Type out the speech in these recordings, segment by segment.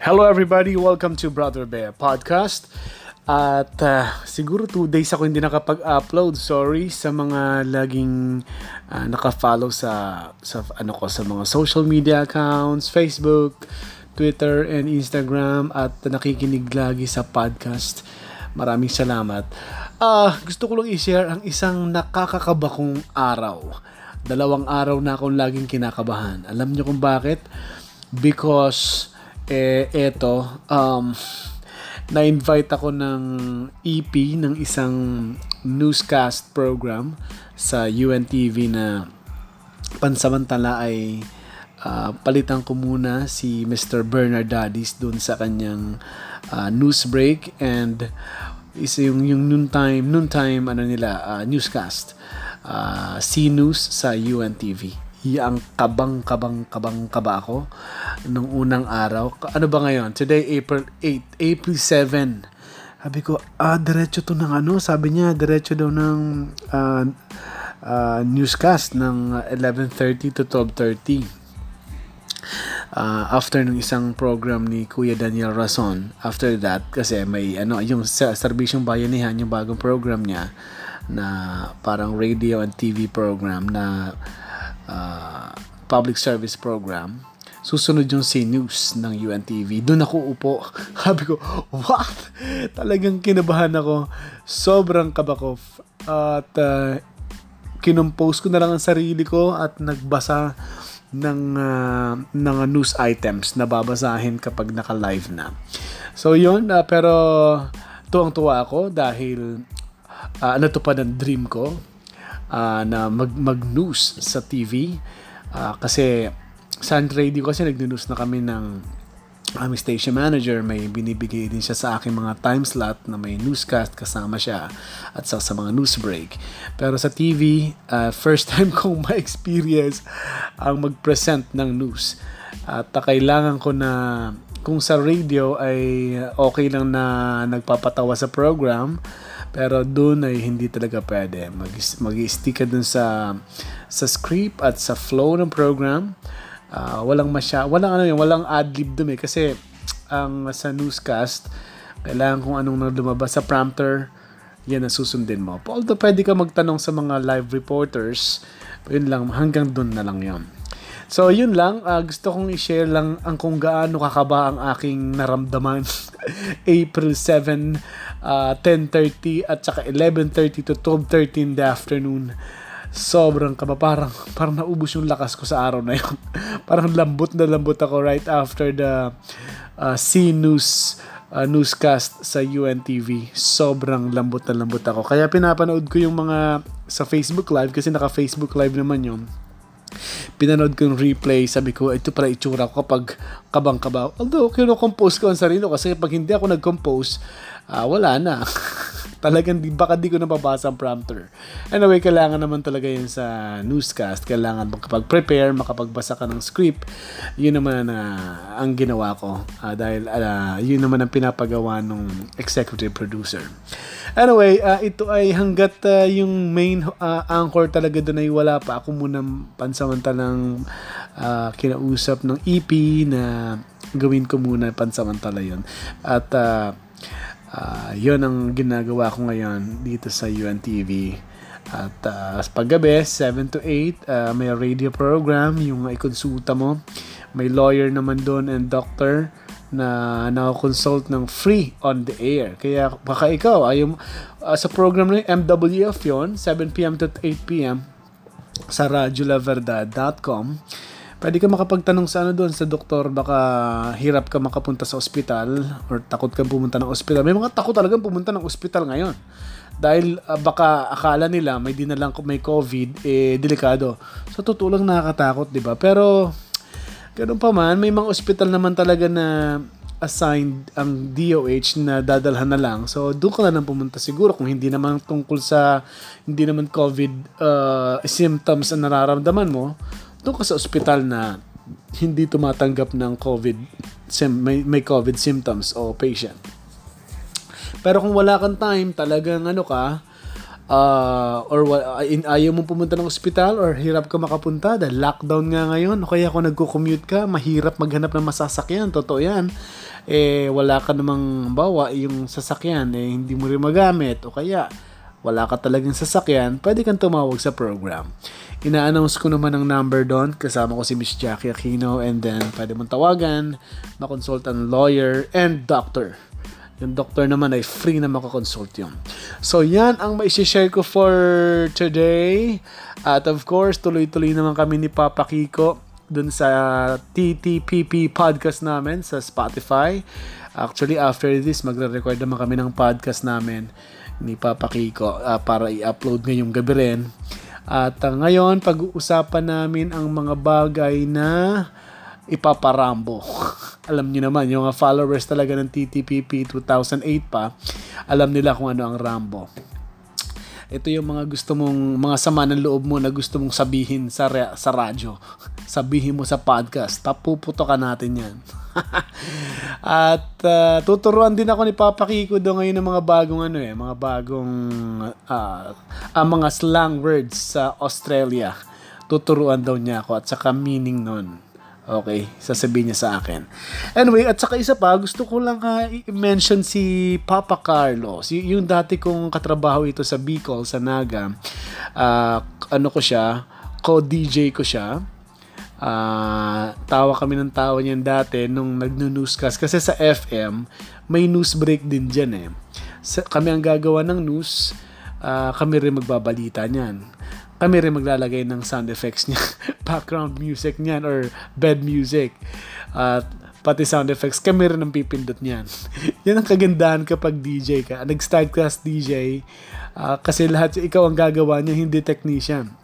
Hello everybody, welcome to Brother Bear Podcast. At uh, siguro two days ako hindi nakapag-upload. Sorry sa mga laging uh, naka-follow sa sa ano ko sa mga social media accounts, Facebook, Twitter and Instagram at nakikinig lagi sa podcast. Maraming salamat. Uh, gusto ko lang i-share ang isang nakakakaba kong araw. Dalawang araw na akong laging kinakabahan. Alam niyo kung bakit? Because eh eto um na-invite ako ng EP ng isang newscast program sa UNTV na pansamantala ay uh, palitan ko muna si Mr. Bernard Dadis doon sa kanyang uh, news break and isa yung yung noontime noontime ano nila uh, newscast uh, C News sa UNTV yang kabang kabang kabang kaba ako nung unang araw. Ano ba ngayon? Today, April 8, April 7. Sabi ko, ah, diretso to ng ano? Sabi niya, diretso daw ng uh, uh, newscast ng 11.30 to 12.30. Uh, after ng isang program ni Kuya Daniel Rason, after that, kasi may ano, yung sa Serbisyong Bayanihan, yung bagong program niya, na parang radio and TV program na uh, public service program. Susunod yung C News ng UNTV. Doon ako upo. Sabi ko, what? Talagang kinabahan ako. Sobrang kabako. At uh, kinompose ko na lang ang sarili ko at nagbasa ng uh, ng news items na babasahin kapag naka-live na. So yun, uh, pero tuwang-tuwa ako dahil uh, ano to pa ng dream ko uh, na mag, mag-news sa TV. Uh, ah, kasi sa radio kasi nag-news na kami ng aming station manager, may binibigay din siya sa akin mga time slot na may newscast kasama siya at sa, sa mga news break. Pero sa TV, uh, first time kong ma-experience ang mag-present ng news. At uh, kailangan ko na kung sa radio ay okay lang na nagpapatawa sa program, pero doon ay hindi talaga pwede. Mag, mag-stick ka dun sa, sa script at sa flow ng program. Uh, walang masya, walang ano yun, walang ad-lib dun eh. Kasi ang sa newscast, kailangan kung anong lumabas sa prompter, yan ang susundin mo. Although pwede ka magtanong sa mga live reporters, yun lang, hanggang doon na lang yon. So, yun lang. Uh, gusto kong i-share lang ang kung gaano kakaba ang aking naramdaman April 7 uh, 10.30 at saka 11.30 to 12.30 in the afternoon. Sobrang kaba. Parang, parang naubos yung lakas ko sa araw na yun. parang lambot na lambot ako right after the uh, C News uh, newscast sa UNTV. Sobrang lambot na lambot ako. Kaya pinapanood ko yung mga sa Facebook Live kasi naka Facebook Live naman yun pinanood ko yung replay, sabi ko, ito pala itsura ko kapag kabang-kabaw. Although, kino-compose ko ang sarili kasi pag hindi ako nag-compose, uh, wala na. Talagang di, baka di ko nababasa ang prompter. Anyway, kailangan naman talaga yun sa newscast. Kailangan makapag-prepare, makapagbasa ka ng script. Yun naman uh, ang ginawa ko. Uh, dahil uh, yun naman ang pinapagawa ng executive producer. Anyway, uh, ito ay hanggat uh, yung main uh, anchor talaga doon ay wala pa. Ako muna pansamantalang uh, kinausap ng EP na gawin ko muna pansamantala yun. At uh, Uh, yun ang ginagawa ko ngayon dito sa UNTV. At uh, paggabi, 7 to 8, uh, may radio program, yung ikonsulta mo. May lawyer naman doon and doctor na na-consult ng free on the air. Kaya baka ikaw, ayaw, uh, sa program ng MWF yon 7pm to 8pm sa radiolaverdad.com Pwede ka makapagtanong sa ano doon sa doktor, baka hirap ka makapunta sa ospital or takot ka pumunta ng ospital. May mga takot talagang pumunta ng ospital ngayon. Dahil uh, baka akala nila may dinalang may COVID, eh delikado. So totoo lang nakakatakot, 'di ba? Pero ganun pa man, may mga ospital naman talaga na assigned ang DOH na dadalhan na lang. So, doon ka na lang pumunta siguro kung hindi naman tungkol sa hindi naman COVID uh, symptoms ang nararamdaman mo doon ka sa ospital na hindi tumatanggap ng COVID, may, may COVID symptoms o patient. Pero kung wala kang time, talagang ano ka, uh, or in, ayaw mong pumunta ng ospital or hirap ka makapunta dahil lockdown nga ngayon kaya kung nagko-commute ka, mahirap maghanap ng masasakyan. Totoo yan. Eh, wala ka namang bawa yung sasakyan, eh, hindi mo rin magamit o kaya wala ka talagang sasakyan, pwede kang tumawag sa program. Ina-announce ko naman ang number doon, kasama ko si Miss Jackie Aquino and then pwede mong tawagan, makonsult ang lawyer and doctor. Yung doctor naman ay free na makakonsult yun. So, yan ang maisi-share ko for today. At of course, tuloy-tuloy naman kami ni Papa Kiko dun sa TTPP podcast namin sa Spotify. Actually, after this, magre-record naman kami ng podcast namin ni Papa Kiko uh, para i-upload ngayong gabi rin. At uh, ngayon, pag-uusapan namin ang mga bagay na ipaparambo. alam niyo naman, yung mga followers talaga ng TTPP 2008 pa, alam nila kung ano ang Rambo. Ito yung mga gusto mong, mga sama ng loob mo na gusto mong sabihin sa, re, sa radyo. Sabihin mo sa podcast. Tapuputo ka natin yan. At uh, tuturuan din ako ni Papa Kiko doon ngayon ng mga bagong ano eh, mga bagong uh, uh, mga slang words sa Australia. Tuturuan daw niya ako at saka meaning nun. Okay, sasabihin niya sa akin. Anyway, at saka isa pa, gusto ko lang uh, i-mention si Papa Carlos. Y- yung dati kong katrabaho ito sa Bicol, sa Naga. Uh, ano ko siya, co-DJ ko siya uh, tawa kami ng tawa niyan dati nung nagno-newscast kasi sa FM may news break din diyan eh. Sa, kami ang gagawa ng news, uh, kami rin magbabalita niyan. Kami rin maglalagay ng sound effects niya, background music niyan or bed music. At uh, pati sound effects, kami rin ang pipindot niyan. Yan ang kagandahan kapag DJ ka. Nag-start class DJ, uh, kasi lahat ikaw ang gagawa niya, hindi technician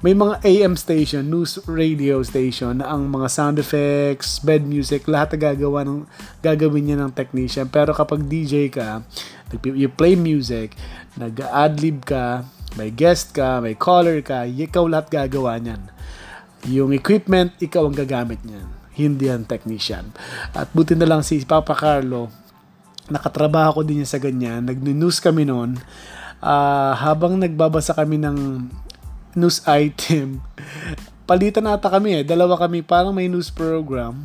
may mga AM station, news radio station na ang mga sound effects, bed music, lahat na gagawa ng, gagawin niya ng technician. Pero kapag DJ ka, you play music, nag-adlib ka, may guest ka, may caller ka, ikaw lahat gagawa niyan. Yung equipment, ikaw ang gagamit niyan. Hindi ang technician. At buti na lang si Papa Carlo, nakatrabaho ko din niya sa ganyan. Nag-news kami noon. Uh, habang nagbabasa kami ng news item. Palitan ata kami eh. Dalawa kami, parang may news program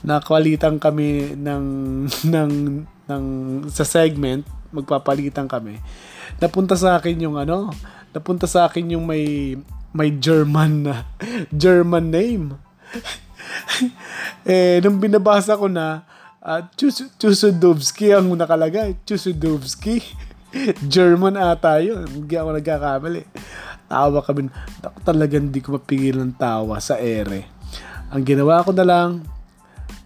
na kwalitan kami ng, ng, ng, sa segment, magpapalitan kami. Napunta sa akin yung ano, napunta sa akin yung may, may German na, German name. eh, nung binabasa ko na, uh, Chus- Chusudovsky ang nakalagay. Chusudovsky. German ata yun. Hindi ako nagkakamali. Tawa kami. Talagang hindi ko mapigil ng tawa sa ere. Ang ginawa ko na lang,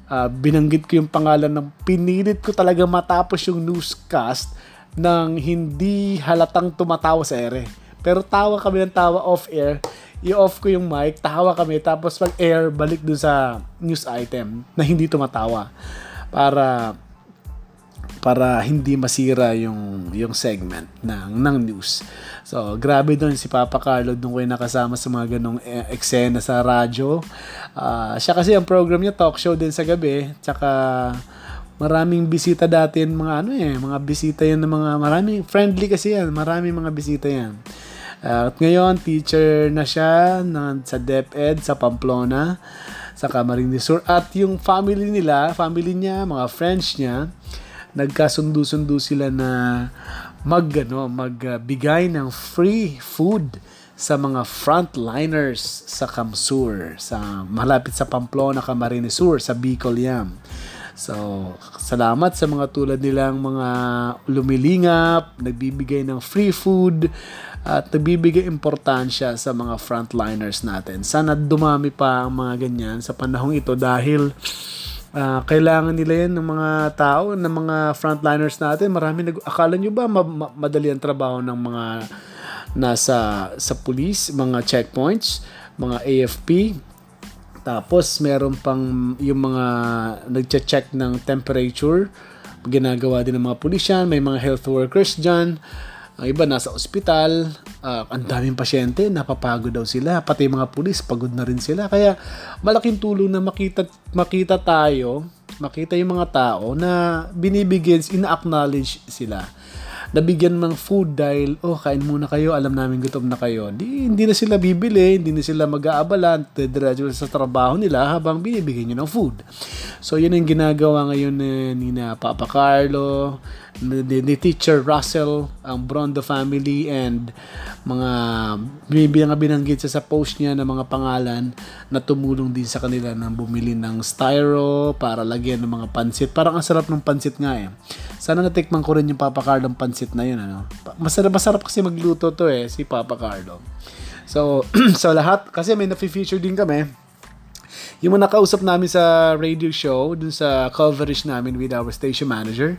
uh, binanggit ko yung pangalan ng pinilit ko talaga matapos yung newscast nang hindi halatang tumatawa sa ere. Pero tawa kami ng tawa off-air. I-off ko yung mic, tawa kami, tapos pag-air, balik dun sa news item na hindi tumatawa. Para para hindi masira yung yung segment ng ng news. So, grabe doon si Papa Carlo doon ko nakasama sa mga ganong eh, eksena sa radyo. Uh, siya kasi ang program niya talk show din sa gabi, tsaka maraming bisita dati mga ano eh, mga bisita yan ng mga maraming friendly kasi yan, maraming mga bisita yan. Uh, at ngayon, teacher na siya na, sa DepEd sa Pamplona, sa Camarines Sur. At yung family nila, family niya, mga friends niya, nagkasundo-sundo sila na mag ano, magbigay ng free food sa mga frontliners sa Kamsur, sa malapit sa Pamplona, Camarines Sur, sa Bicol yan. So, salamat sa mga tulad nilang mga lumilingap, nagbibigay ng free food, at nagbibigay importansya sa mga frontliners natin. Sana dumami pa ang mga ganyan sa panahong ito dahil uh, kailangan nila yan ng mga tao, ng mga frontliners natin. Marami nag akala nyo ba ma- ma- madali ang trabaho ng mga nasa sa police, mga checkpoints, mga AFP. Tapos meron pang yung mga nagche-check ng temperature, ginagawa din ng mga pulisyan, may mga health workers diyan ang iba nasa ospital, uh, ang daming pasyente, napapagod daw sila. Pati mga pulis, pagod na rin sila. Kaya malaking tulong na makita, makita tayo, makita yung mga tao na binibigyan, ina-acknowledge sila nabigyan ng food dahil, oh, kain muna kayo, alam namin gutom na kayo. Di, hindi na sila bibili, hindi na sila mag-aabala, diretso sa trabaho nila habang binibigyan nyo ng food. So, yun ang ginagawa ngayon eh, ni na Papa Carlo, ni, ni Teacher Russell, ang Brondo family, and mga binibilang binanggit sa, sa post niya ng mga pangalan na tumulong din sa kanila ng bumili ng styro para lagyan ng mga pansit. Parang ang sarap ng pansit nga eh. Sana natikman ko rin yung Papa Carlo pansit na yun. Ano? Masarap, masarap kasi magluto to eh, si Papa Carlo. So, so lahat, kasi may na-feature din kami yung mga nakausap namin sa radio show, dun sa coverage namin with our station manager,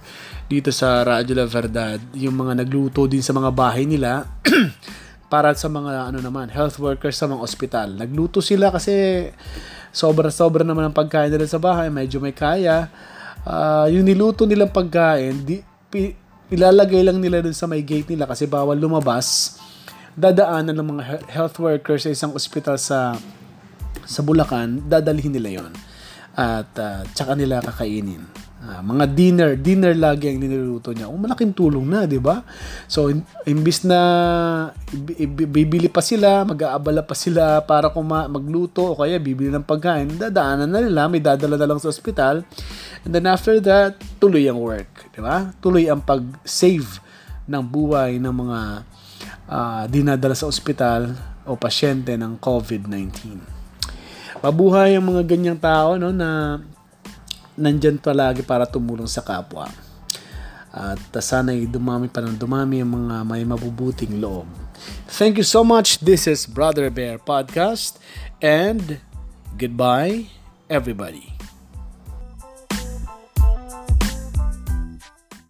dito sa Radyo La Verdad, yung mga nagluto din sa mga bahay nila, para sa mga ano naman, health workers sa mga ospital. Nagluto sila kasi sobra-sobra naman ang pagkain nila sa bahay, medyo may kaya. Uh, yung niluto nilang pagkain, di, pi, ilalagay lang nila dun sa may gate nila kasi bawal lumabas. Dadaanan ng mga health workers sa isang ospital sa sa Bulacan, dadalhin nila yon At uh, tsaka nila kakainin. Uh, mga dinner, dinner lagi ang niluluto niya. Oh, malaking tulong na, di ba? So, imbis na bibili pa sila, mag-aabala pa sila para kuma magluto o kaya bibili ng pagkain, dadaanan na nila, may dadala na lang sa ospital. And then after that, tuloy ang work, di ba? Tuloy ang pag-save ng buhay ng mga uh, dinadala sa ospital o pasyente ng COVID-19. Mabuhay ang mga ganyang tao no, na nandyan palagi para tumulong sa kapwa. At sana'y dumami pa ng dumami ang mga may mabubuting loob. Thank you so much. This is Brother Bear Podcast and goodbye everybody.